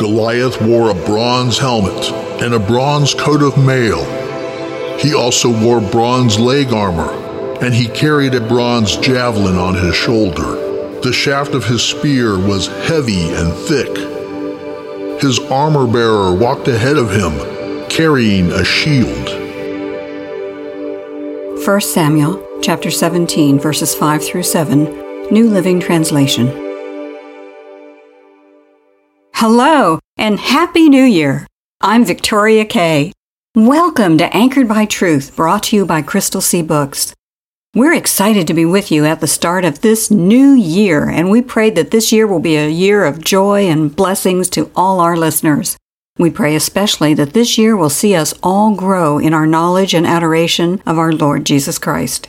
Goliath wore a bronze helmet and a bronze coat of mail. He also wore bronze leg armor, and he carried a bronze javelin on his shoulder. The shaft of his spear was heavy and thick. His armor bearer walked ahead of him, carrying a shield. 1 Samuel chapter 17 verses 5 through 7, New Living Translation. Hello and Happy New Year! I'm Victoria Kay. Welcome to Anchored by Truth, brought to you by Crystal Sea Books. We're excited to be with you at the start of this new year, and we pray that this year will be a year of joy and blessings to all our listeners. We pray especially that this year will see us all grow in our knowledge and adoration of our Lord Jesus Christ.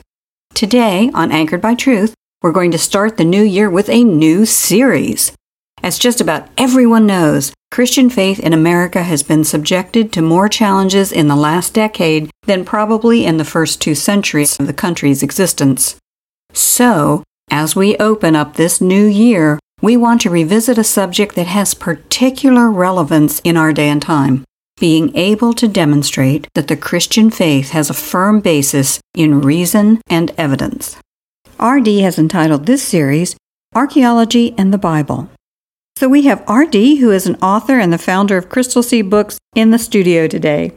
Today, on Anchored by Truth, we're going to start the new year with a new series. As just about everyone knows, Christian faith in America has been subjected to more challenges in the last decade than probably in the first two centuries of the country's existence. So, as we open up this new year, we want to revisit a subject that has particular relevance in our day and time being able to demonstrate that the Christian faith has a firm basis in reason and evidence. RD has entitled this series Archaeology and the Bible. So we have RD, who is an author and the founder of Crystal Sea Books, in the studio today.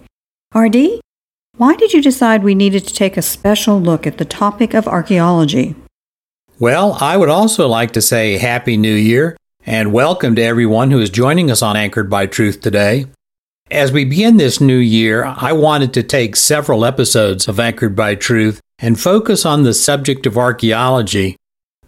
RD, why did you decide we needed to take a special look at the topic of archaeology? Well, I would also like to say Happy New Year and welcome to everyone who is joining us on Anchored by Truth today. As we begin this new year, I wanted to take several episodes of Anchored by Truth and focus on the subject of archaeology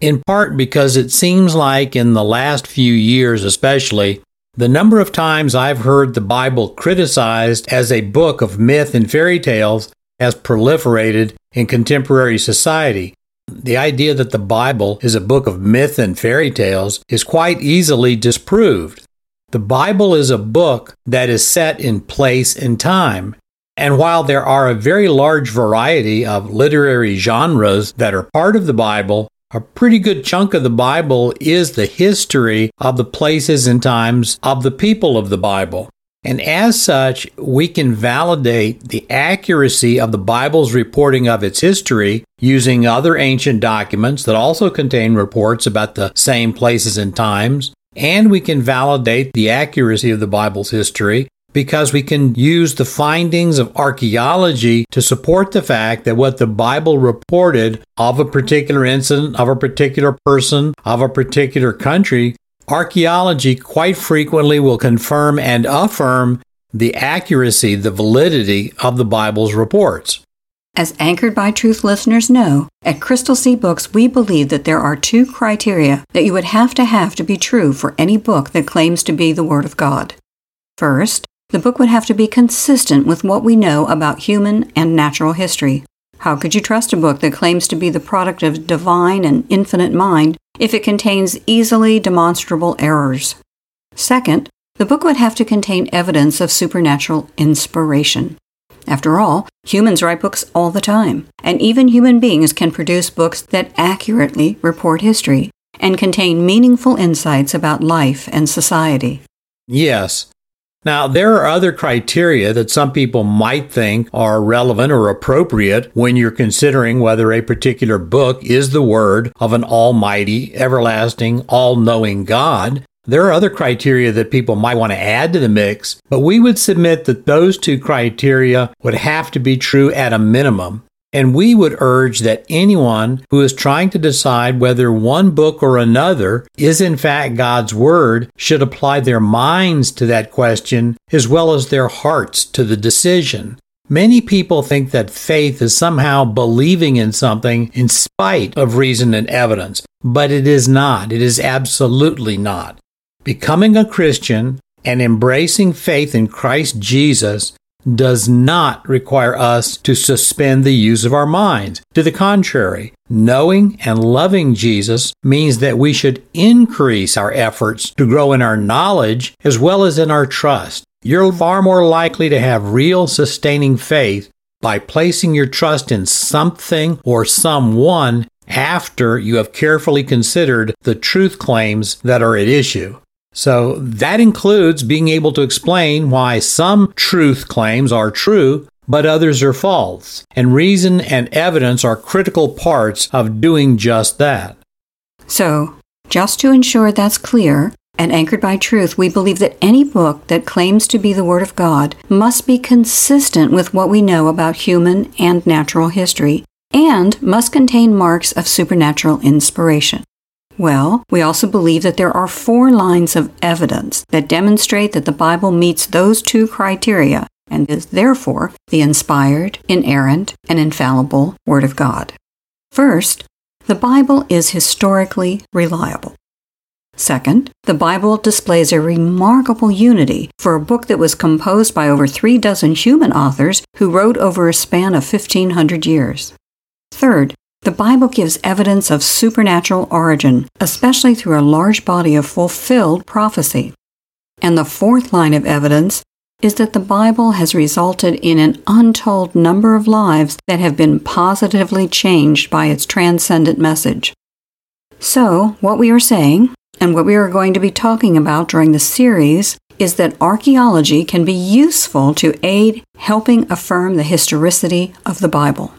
in part because it seems like in the last few years, especially, the number of times I've heard the Bible criticized as a book of myth and fairy tales has proliferated in contemporary society. The idea that the Bible is a book of myth and fairy tales is quite easily disproved. The Bible is a book that is set in place and time. And while there are a very large variety of literary genres that are part of the Bible, a pretty good chunk of the Bible is the history of the places and times of the people of the Bible. And as such, we can validate the accuracy of the Bible's reporting of its history using other ancient documents that also contain reports about the same places and times. And we can validate the accuracy of the Bible's history because we can use the findings of archaeology to support the fact that what the Bible reported of a particular incident, of a particular person, of a particular country, archaeology quite frequently will confirm and affirm the accuracy, the validity of the Bible's reports. As Anchored by Truth listeners know, at Crystal Sea Books, we believe that there are two criteria that you would have to have to be true for any book that claims to be the Word of God. First, the book would have to be consistent with what we know about human and natural history. How could you trust a book that claims to be the product of divine and infinite mind if it contains easily demonstrable errors? Second, the book would have to contain evidence of supernatural inspiration. After all, humans write books all the time, and even human beings can produce books that accurately report history and contain meaningful insights about life and society. Yes, now, there are other criteria that some people might think are relevant or appropriate when you're considering whether a particular book is the word of an almighty, everlasting, all knowing God. There are other criteria that people might want to add to the mix, but we would submit that those two criteria would have to be true at a minimum. And we would urge that anyone who is trying to decide whether one book or another is in fact God's Word should apply their minds to that question as well as their hearts to the decision. Many people think that faith is somehow believing in something in spite of reason and evidence, but it is not. It is absolutely not. Becoming a Christian and embracing faith in Christ Jesus does not require us to suspend the use of our minds. To the contrary, knowing and loving Jesus means that we should increase our efforts to grow in our knowledge as well as in our trust. You're far more likely to have real sustaining faith by placing your trust in something or someone after you have carefully considered the truth claims that are at issue. So that includes being able to explain why some truth claims are true, but others are false. And reason and evidence are critical parts of doing just that. So, just to ensure that's clear, and anchored by truth, we believe that any book that claims to be the Word of God must be consistent with what we know about human and natural history, and must contain marks of supernatural inspiration. Well, we also believe that there are four lines of evidence that demonstrate that the Bible meets those two criteria and is therefore the inspired, inerrant, and infallible Word of God. First, the Bible is historically reliable. Second, the Bible displays a remarkable unity for a book that was composed by over three dozen human authors who wrote over a span of 1500 years. Third, the Bible gives evidence of supernatural origin, especially through a large body of fulfilled prophecy. And the fourth line of evidence is that the Bible has resulted in an untold number of lives that have been positively changed by its transcendent message. So, what we are saying, and what we are going to be talking about during the series, is that archaeology can be useful to aid helping affirm the historicity of the Bible.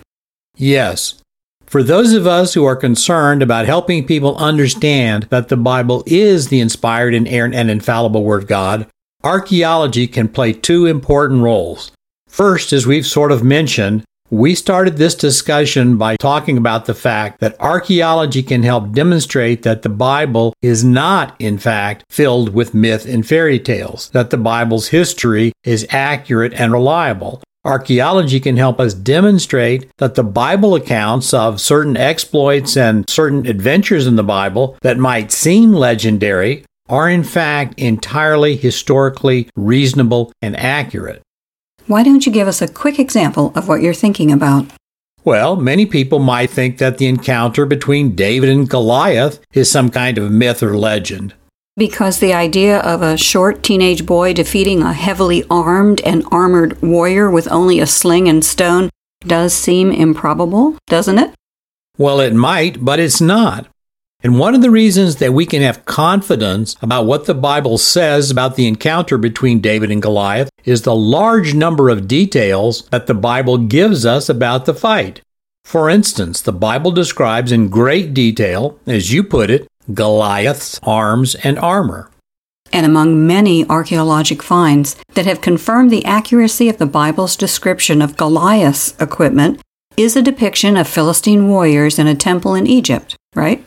Yes, for those of us who are concerned about helping people understand that the Bible is the inspired, and infallible Word of God, archaeology can play two important roles. First, as we've sort of mentioned, we started this discussion by talking about the fact that archaeology can help demonstrate that the Bible is not, in fact, filled with myth and fairy tales, that the Bible's history is accurate and reliable, Archaeology can help us demonstrate that the Bible accounts of certain exploits and certain adventures in the Bible that might seem legendary are in fact entirely historically reasonable and accurate. Why don't you give us a quick example of what you're thinking about? Well, many people might think that the encounter between David and Goliath is some kind of myth or legend. Because the idea of a short teenage boy defeating a heavily armed and armored warrior with only a sling and stone does seem improbable, doesn't it? Well, it might, but it's not. And one of the reasons that we can have confidence about what the Bible says about the encounter between David and Goliath is the large number of details that the Bible gives us about the fight. For instance, the Bible describes in great detail, as you put it, Goliath's arms and armor. And among many archaeologic finds that have confirmed the accuracy of the Bible's description of Goliath's equipment is a depiction of Philistine warriors in a temple in Egypt, right?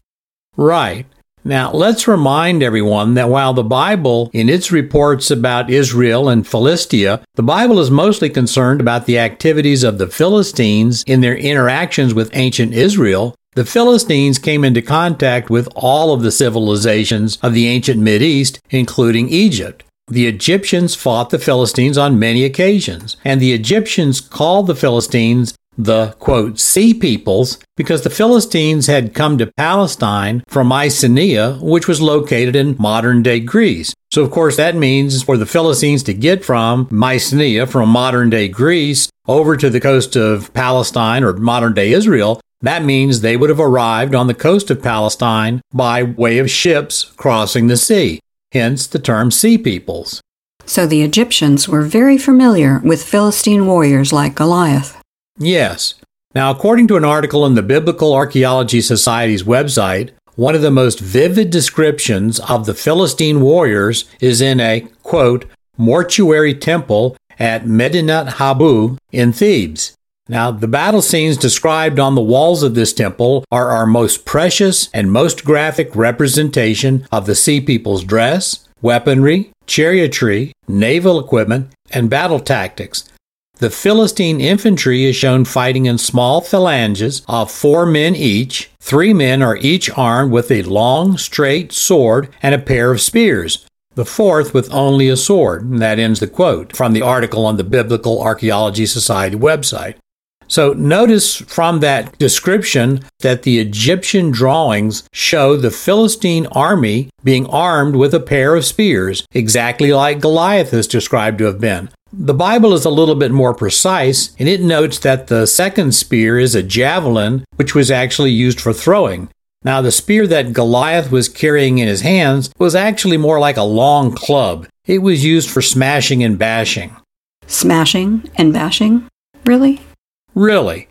Right. Now, let's remind everyone that while the Bible, in its reports about Israel and Philistia, the Bible is mostly concerned about the activities of the Philistines in their interactions with ancient Israel, the Philistines came into contact with all of the civilizations of the ancient East, including Egypt. The Egyptians fought the Philistines on many occasions, and the Egyptians called the Philistines the quote sea peoples because the Philistines had come to Palestine from Mycenae, which was located in modern day Greece. So, of course, that means for the Philistines to get from Mycenae, from modern day Greece, over to the coast of Palestine or modern day Israel, that means they would have arrived on the coast of Palestine by way of ships crossing the sea, hence the term sea peoples. So the Egyptians were very familiar with Philistine warriors like Goliath. Yes. Now, according to an article in the Biblical Archaeology Society's website, one of the most vivid descriptions of the Philistine warriors is in a, quote, mortuary temple at Medinet Habu in Thebes. Now, the battle scenes described on the walls of this temple are our most precious and most graphic representation of the Sea People's dress, weaponry, chariotry, naval equipment, and battle tactics. The Philistine infantry is shown fighting in small phalanges of four men each. Three men are each armed with a long, straight sword and a pair of spears. the fourth with only a sword. And that ends the quote from the article on the Biblical Archaeology Society website. So notice from that description that the Egyptian drawings show the Philistine army being armed with a pair of spears, exactly like Goliath is described to have been. The Bible is a little bit more precise, and it notes that the second spear is a javelin, which was actually used for throwing. Now, the spear that Goliath was carrying in his hands was actually more like a long club. It was used for smashing and bashing. Smashing and bashing? Really? Really.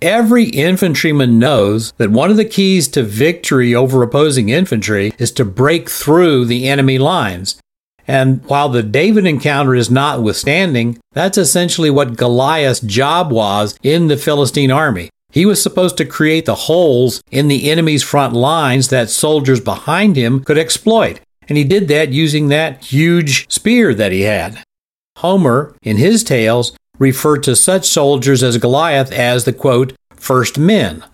Every infantryman knows that one of the keys to victory over opposing infantry is to break through the enemy lines. And while the David encounter is notwithstanding, that's essentially what Goliath's job was in the Philistine army. He was supposed to create the holes in the enemy's front lines that soldiers behind him could exploit. And he did that using that huge spear that he had. Homer, in his tales, referred to such soldiers as Goliath as the quote, first men.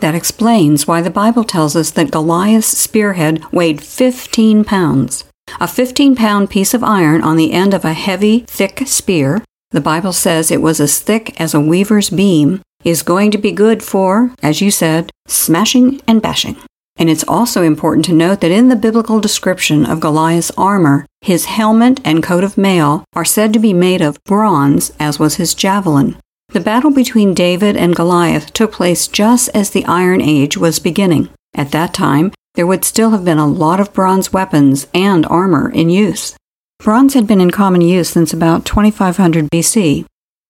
That explains why the Bible tells us that Goliath's spearhead weighed 15 pounds. A 15 pound piece of iron on the end of a heavy, thick spear, the Bible says it was as thick as a weaver's beam, is going to be good for, as you said, smashing and bashing. And it's also important to note that in the biblical description of Goliath's armor, his helmet and coat of mail are said to be made of bronze, as was his javelin. The battle between David and Goliath took place just as the Iron Age was beginning. At that time, there would still have been a lot of bronze weapons and armor in use. Bronze had been in common use since about 2500 BC,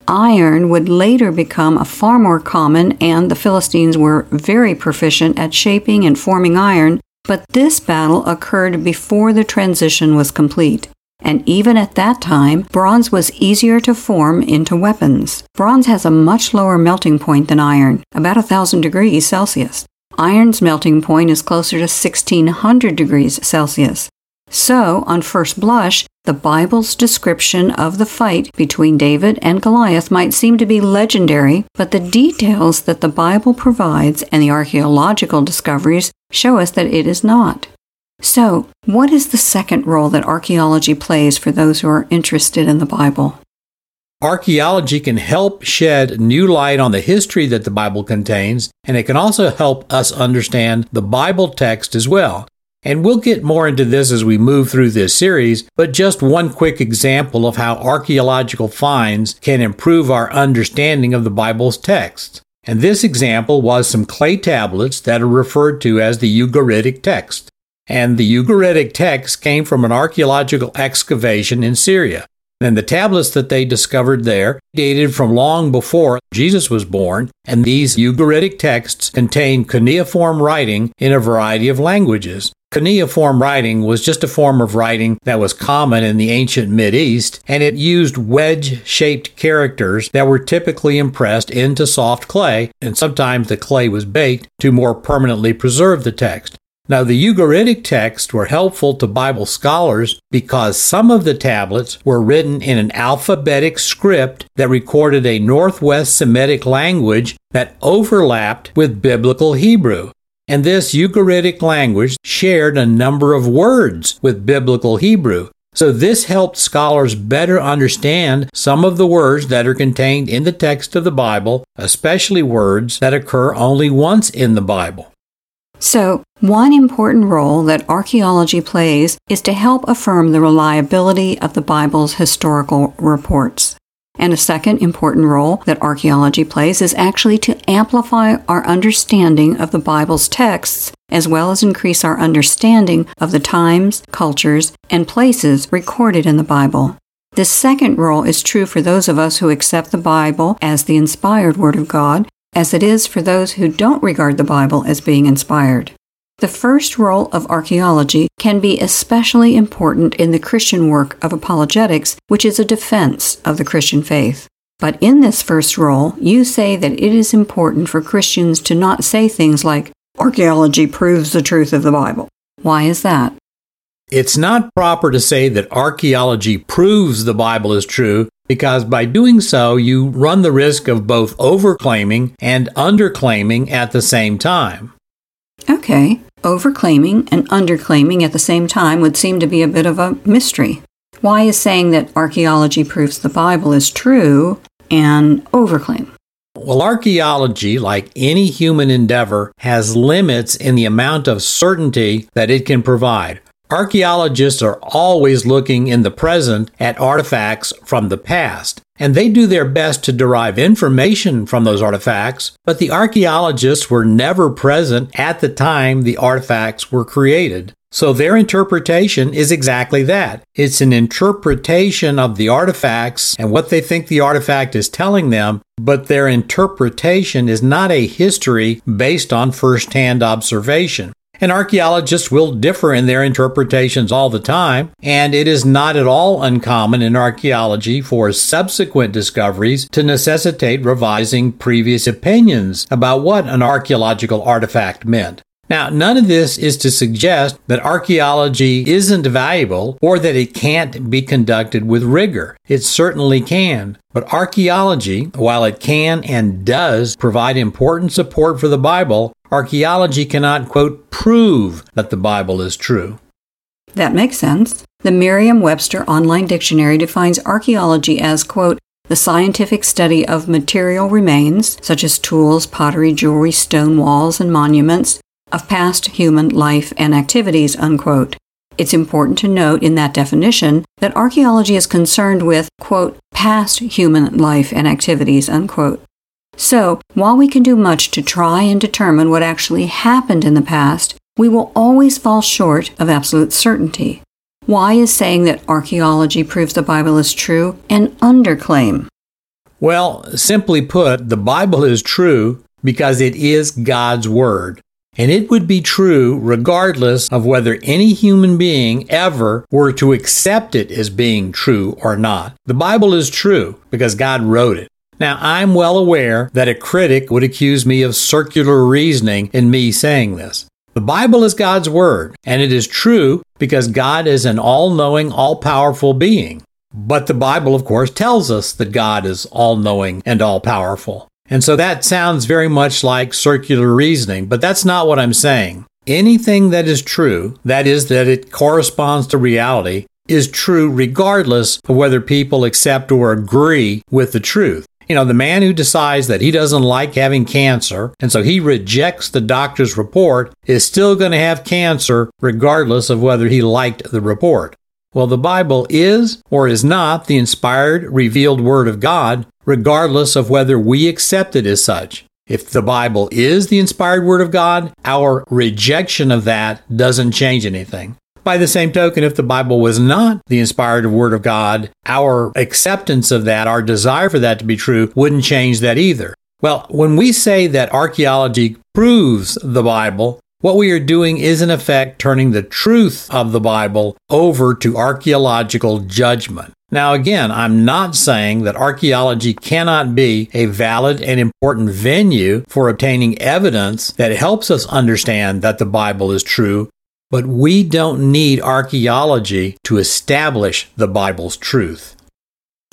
Iron would later become a far more common, and the Philistines were very proficient at shaping and forming iron, but this battle occurred before the transition was complete. And even at that time, bronze was easier to form into weapons. Bronze has a much lower melting point than iron, about 1000 degrees Celsius. Iron's melting point is closer to 1600 degrees Celsius. So, on first blush, the Bible's description of the fight between David and Goliath might seem to be legendary, but the details that the Bible provides and the archaeological discoveries show us that it is not. So, what is the second role that archaeology plays for those who are interested in the Bible? Archaeology can help shed new light on the history that the Bible contains, and it can also help us understand the Bible text as well. And we'll get more into this as we move through this series, but just one quick example of how archaeological finds can improve our understanding of the Bible's text. And this example was some clay tablets that are referred to as the Ugaritic text. And the Ugaritic text came from an archaeological excavation in Syria. And the tablets that they discovered there dated from long before Jesus was born, and these Ugaritic texts contain cuneiform writing in a variety of languages. Cuneiform writing was just a form of writing that was common in the ancient East, and it used wedge shaped characters that were typically impressed into soft clay, and sometimes the clay was baked to more permanently preserve the text. Now, the Ugaritic texts were helpful to Bible scholars because some of the tablets were written in an alphabetic script that recorded a Northwest Semitic language that overlapped with Biblical Hebrew. And this Ugaritic language shared a number of words with Biblical Hebrew. So this helped scholars better understand some of the words that are contained in the text of the Bible, especially words that occur only once in the Bible. So, one important role that archaeology plays is to help affirm the reliability of the Bible's historical reports. And a second important role that archaeology plays is actually to amplify our understanding of the Bible's texts, as well as increase our understanding of the times, cultures, and places recorded in the Bible. This second role is true for those of us who accept the Bible as the inspired Word of God, as it is for those who don't regard the Bible as being inspired. The first role of archaeology can be especially important in the Christian work of apologetics, which is a defense of the Christian faith. But in this first role, you say that it is important for Christians to not say things like, archaeology proves the truth of the Bible. Why is that? It's not proper to say that archaeology proves the Bible is true because by doing so, you run the risk of both overclaiming and underclaiming at the same time. Okay. Overclaiming and underclaiming at the same time would seem to be a bit of a mystery. Why is saying that archaeology proves the Bible is true an overclaim? Well, archaeology, like any human endeavor, has limits in the amount of certainty that it can provide. Archaeologists are always looking in the present at artifacts from the past, and they do their best to derive information from those artifacts, but the archaeologists were never present at the time the artifacts were created. So their interpretation is exactly that. It's an interpretation of the artifacts and what they think the artifact is telling them, but their interpretation is not a history based on first-hand observation. And archaeologists will differ in their interpretations all the time, and it is not at all uncommon in archaeology for subsequent discoveries to necessitate revising previous opinions about what an archaeological artifact meant. Now, none of this is to suggest that archaeology isn't valuable or that it can't be conducted with rigor. It certainly can. But archaeology, while it can and does provide important support for the Bible, archaeology cannot, quote, prove that the Bible is true. That makes sense. The Merriam Webster Online Dictionary defines archaeology as, quote, the scientific study of material remains, such as tools, pottery, jewelry, stone walls, and monuments, of past human life and activities, unquote. It's important to note in that definition that archaeology is concerned with, quote, past human life and activities, unquote. So, while we can do much to try and determine what actually happened in the past, we will always fall short of absolute certainty. Why is saying that archaeology proves the Bible is true an underclaim? Well, simply put, the Bible is true because it is God's Word. And it would be true regardless of whether any human being ever were to accept it as being true or not. The Bible is true because God wrote it. Now, I'm well aware that a critic would accuse me of circular reasoning in me saying this. The Bible is God's Word, and it is true because God is an all knowing, all powerful being. But the Bible, of course, tells us that God is all knowing and all powerful. And so that sounds very much like circular reasoning, but that's not what I'm saying. Anything that is true, that is, that it corresponds to reality, is true regardless of whether people accept or agree with the truth. You know, the man who decides that he doesn't like having cancer, and so he rejects the doctor's report, is still going to have cancer regardless of whether he liked the report. Well, the Bible is or is not the inspired, revealed Word of God, regardless of whether we accept it as such. If the Bible is the inspired Word of God, our rejection of that doesn't change anything. By the same token, if the Bible was not the inspired Word of God, our acceptance of that, our desire for that to be true, wouldn't change that either. Well, when we say that archaeology proves the Bible, what we are doing is, in effect, turning the truth of the Bible over to archaeological judgment. Now, again, I'm not saying that archaeology cannot be a valid and important venue for obtaining evidence that helps us understand that the Bible is true, but we don't need archaeology to establish the Bible's truth.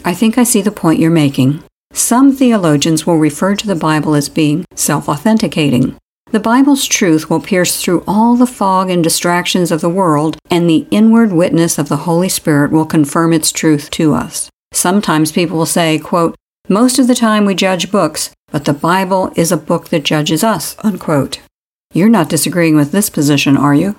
I think I see the point you're making. Some theologians will refer to the Bible as being self authenticating. The Bible's truth will pierce through all the fog and distractions of the world, and the inward witness of the Holy Spirit will confirm its truth to us. Sometimes people will say, quote, Most of the time we judge books, but the Bible is a book that judges us, unquote. You're not disagreeing with this position, are you?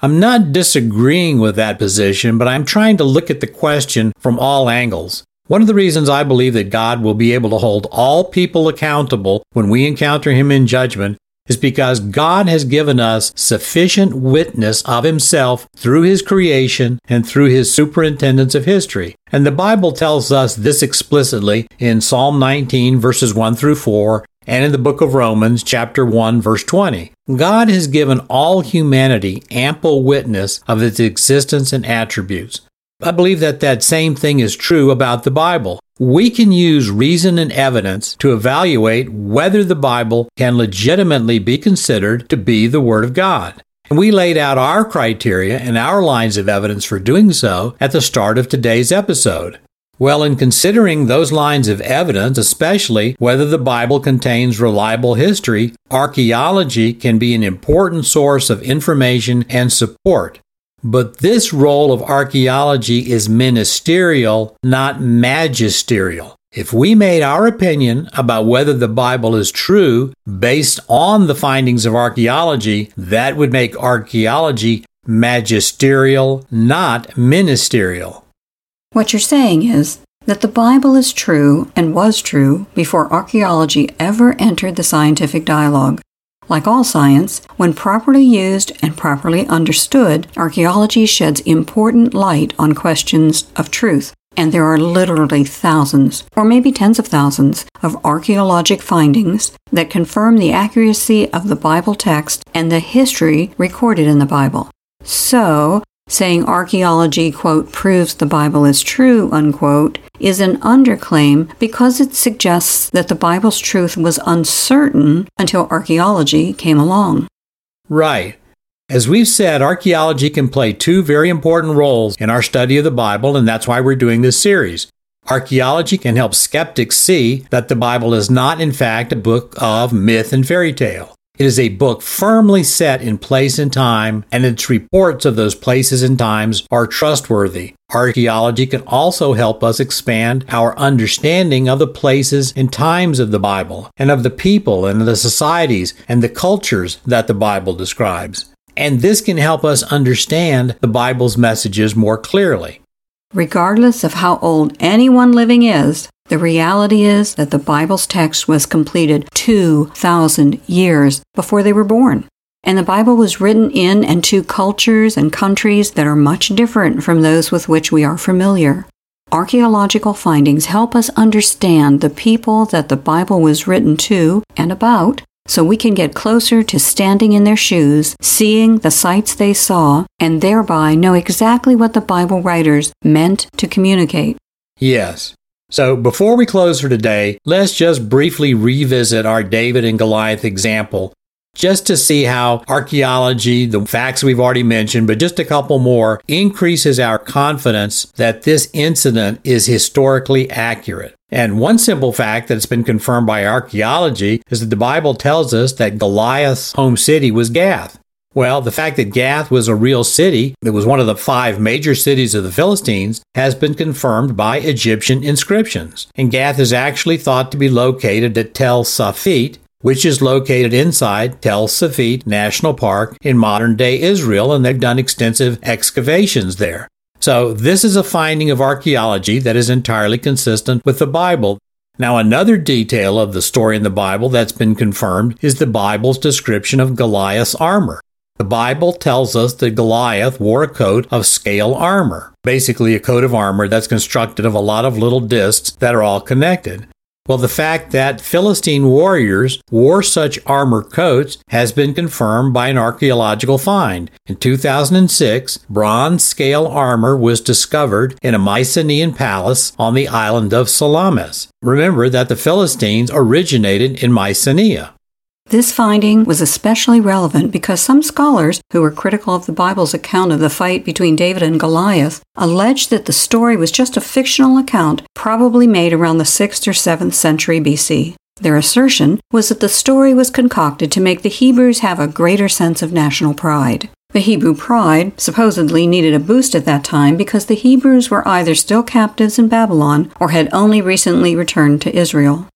I'm not disagreeing with that position, but I'm trying to look at the question from all angles. One of the reasons I believe that God will be able to hold all people accountable when we encounter Him in judgment is because God has given us sufficient witness of Himself through His creation and through His superintendence of history. And the Bible tells us this explicitly in Psalm 19, verses 1 through 4, and in the book of Romans, chapter 1, verse 20. God has given all humanity ample witness of its existence and attributes. I believe that that same thing is true about the Bible. We can use reason and evidence to evaluate whether the Bible can legitimately be considered to be the Word of God. And we laid out our criteria and our lines of evidence for doing so at the start of today's episode. Well, in considering those lines of evidence, especially whether the Bible contains reliable history, archaeology can be an important source of information and support. But this role of archaeology is ministerial, not magisterial. If we made our opinion about whether the Bible is true based on the findings of archaeology, that would make archaeology magisterial, not ministerial. What you're saying is that the Bible is true and was true before archaeology ever entered the scientific dialogue. Like all science, when properly used and properly understood, archaeology sheds important light on questions of truth. And there are literally thousands, or maybe tens of thousands, of archaeologic findings that confirm the accuracy of the Bible text and the history recorded in the Bible. So, saying archaeology, quote, proves the Bible is true, unquote, is an underclaim because it suggests that the Bible's truth was uncertain until archaeology came along. Right. As we've said, archaeology can play two very important roles in our study of the Bible, and that's why we're doing this series. Archaeology can help skeptics see that the Bible is not, in fact, a book of myth and fairy tale. It is a book firmly set in place and time, and its reports of those places and times are trustworthy. Archaeology can also help us expand our understanding of the places and times of the Bible, and of the people and the societies and the cultures that the Bible describes. And this can help us understand the Bible's messages more clearly. Regardless of how old anyone living is, the reality is that the Bible's text was completed 2,000 years before they were born. And the Bible was written in and to cultures and countries that are much different from those with which we are familiar. Archaeological findings help us understand the people that the Bible was written to and about, so we can get closer to standing in their shoes, seeing the sights they saw, and thereby know exactly what the Bible writers meant to communicate. Yes. So, before we close for today, let's just briefly revisit our David and Goliath example, just to see how archaeology, the facts we've already mentioned, but just a couple more, increases our confidence that this incident is historically accurate. And one simple fact that's been confirmed by archaeology is that the Bible tells us that Goliath's home city was Gath. Well, the fact that Gath was a real city, it was one of the five major cities of the Philistines, has been confirmed by Egyptian inscriptions. And Gath is actually thought to be located at Tel Safit, which is located inside Tel Safit National Park in modern day Israel, and they've done extensive excavations there. So, this is a finding of archaeology that is entirely consistent with the Bible. Now, another detail of the story in the Bible that's been confirmed is the Bible's description of Goliath's armor. The Bible tells us that Goliath wore a coat of scale armor, basically a coat of armor that's constructed of a lot of little discs that are all connected. Well, the fact that Philistine warriors wore such armor coats has been confirmed by an archaeological find. In 2006, bronze scale armor was discovered in a Mycenaean palace on the island of Salamis. Remember that the Philistines originated in Mycenae. This finding was especially relevant because some scholars who were critical of the Bible's account of the fight between David and Goliath alleged that the story was just a fictional account probably made around the 6th or 7th century BC. Their assertion was that the story was concocted to make the Hebrews have a greater sense of national pride. The Hebrew pride supposedly needed a boost at that time because the Hebrews were either still captives in Babylon or had only recently returned to Israel.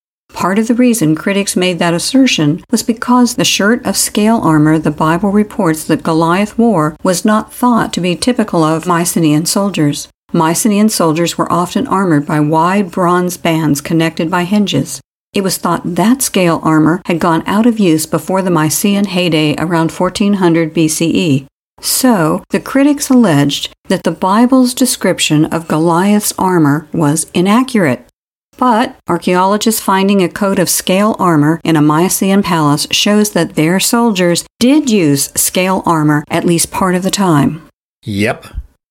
Part of the reason critics made that assertion was because the shirt of scale armor the Bible reports that Goliath wore was not thought to be typical of Mycenaean soldiers. Mycenaean soldiers were often armored by wide bronze bands connected by hinges. It was thought that scale armor had gone out of use before the Mycenaean heyday around 1400 BCE. So, the critics alleged that the Bible's description of Goliath's armor was inaccurate. But archaeologists finding a coat of scale armor in a Mycenaean palace shows that their soldiers did use scale armor at least part of the time. Yep.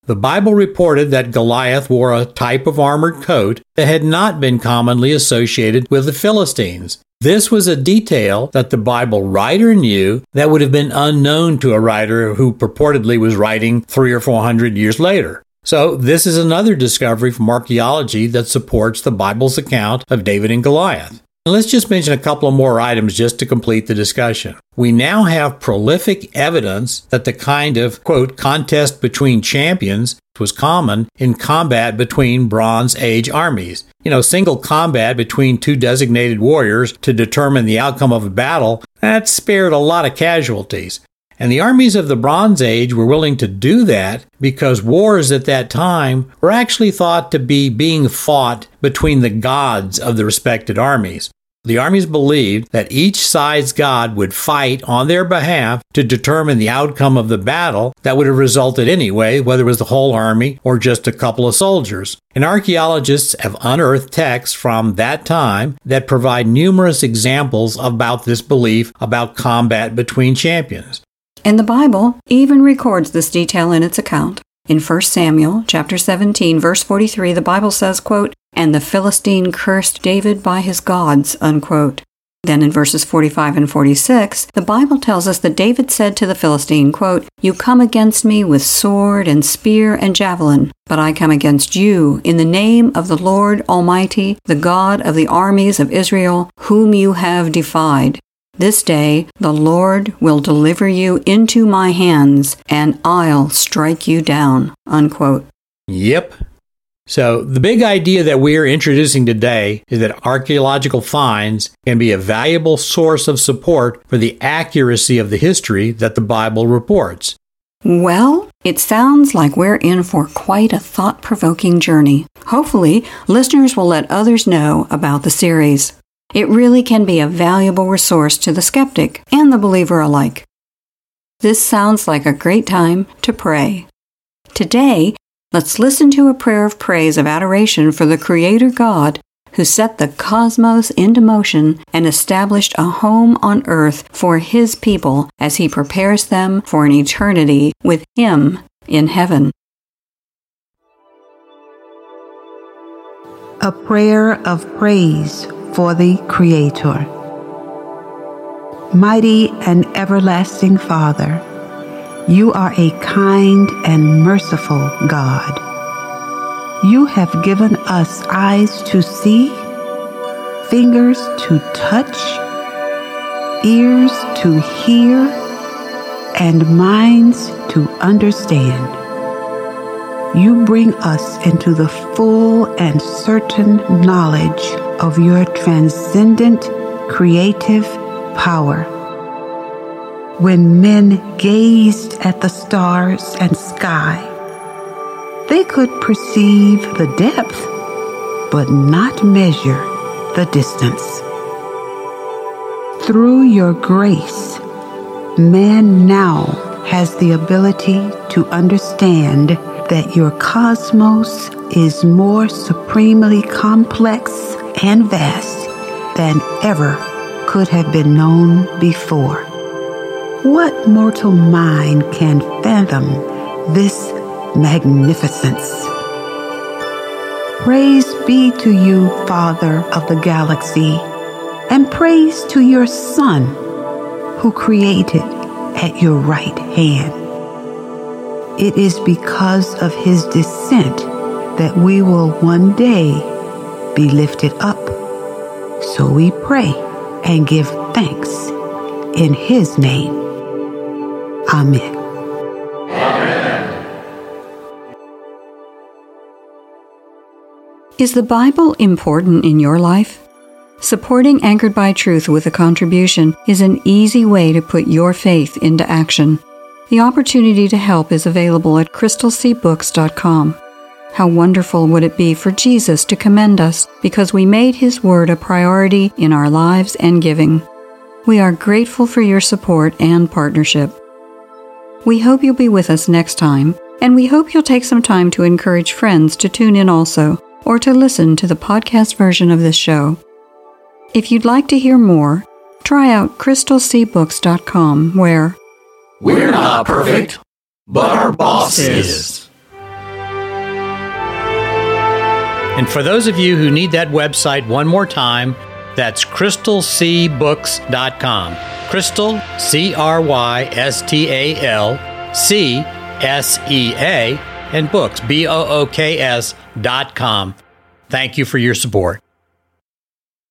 The Bible reported that Goliath wore a type of armored coat that had not been commonly associated with the Philistines. This was a detail that the Bible writer knew that would have been unknown to a writer who purportedly was writing three or four hundred years later. So, this is another discovery from archaeology that supports the Bible's account of David and Goliath. And Let's just mention a couple of more items just to complete the discussion. We now have prolific evidence that the kind of, quote, contest between champions was common in combat between Bronze Age armies. You know, single combat between two designated warriors to determine the outcome of a battle, that spared a lot of casualties. And the armies of the Bronze Age were willing to do that because wars at that time were actually thought to be being fought between the gods of the respected armies. The armies believed that each side's god would fight on their behalf to determine the outcome of the battle that would have resulted anyway, whether it was the whole army or just a couple of soldiers. And archaeologists have unearthed texts from that time that provide numerous examples about this belief about combat between champions. And the Bible even records this detail in its account. In 1 Samuel chapter 17 verse 43 the Bible says, quote, "And the Philistine cursed David by his gods." Unquote. Then in verses 45 and 46, the Bible tells us that David said to the Philistine, quote, You come against me with sword and spear and javelin, but I come against you in the name of the Lord Almighty, the God of the armies of Israel, whom you have defied. This day the Lord will deliver you into my hands, and I'll strike you down. Unquote. Yep. So, the big idea that we're introducing today is that archaeological finds can be a valuable source of support for the accuracy of the history that the Bible reports. Well, it sounds like we're in for quite a thought provoking journey. Hopefully, listeners will let others know about the series. It really can be a valuable resource to the skeptic and the believer alike. This sounds like a great time to pray. Today, let's listen to a prayer of praise of adoration for the Creator God who set the cosmos into motion and established a home on earth for His people as He prepares them for an eternity with Him in heaven. A prayer of praise for the Creator. Mighty and everlasting Father, you are a kind and merciful God. You have given us eyes to see, fingers to touch, ears to hear, and minds to understand you bring us into the full and certain knowledge of your transcendent creative power. When men gazed at the stars and sky, they could perceive the depth, but not measure the distance. Through your grace, man now has the ability to understand that your cosmos is more supremely complex and vast than ever could have been known before. What mortal mind can fathom this magnificence? Praise be to you, Father of the galaxy, and praise to your Son, who created at your right hand. It is because of his descent that we will one day be lifted up. So we pray and give thanks in his name. Amen. Is the Bible important in your life? Supporting Anchored by Truth with a contribution is an easy way to put your faith into action. The opportunity to help is available at crystalseabooks.com. How wonderful would it be for Jesus to commend us because we made His Word a priority in our lives and giving? We are grateful for your support and partnership. We hope you'll be with us next time, and we hope you'll take some time to encourage friends to tune in also, or to listen to the podcast version of this show. If you'd like to hear more, try out crystalseabooks.com, where we're not perfect, but our boss is. And for those of you who need that website one more time, that's crystalseabooks.com. Crystal, C R Y S T A L, C S E A, and books, B O O K S dot com. Thank you for your support.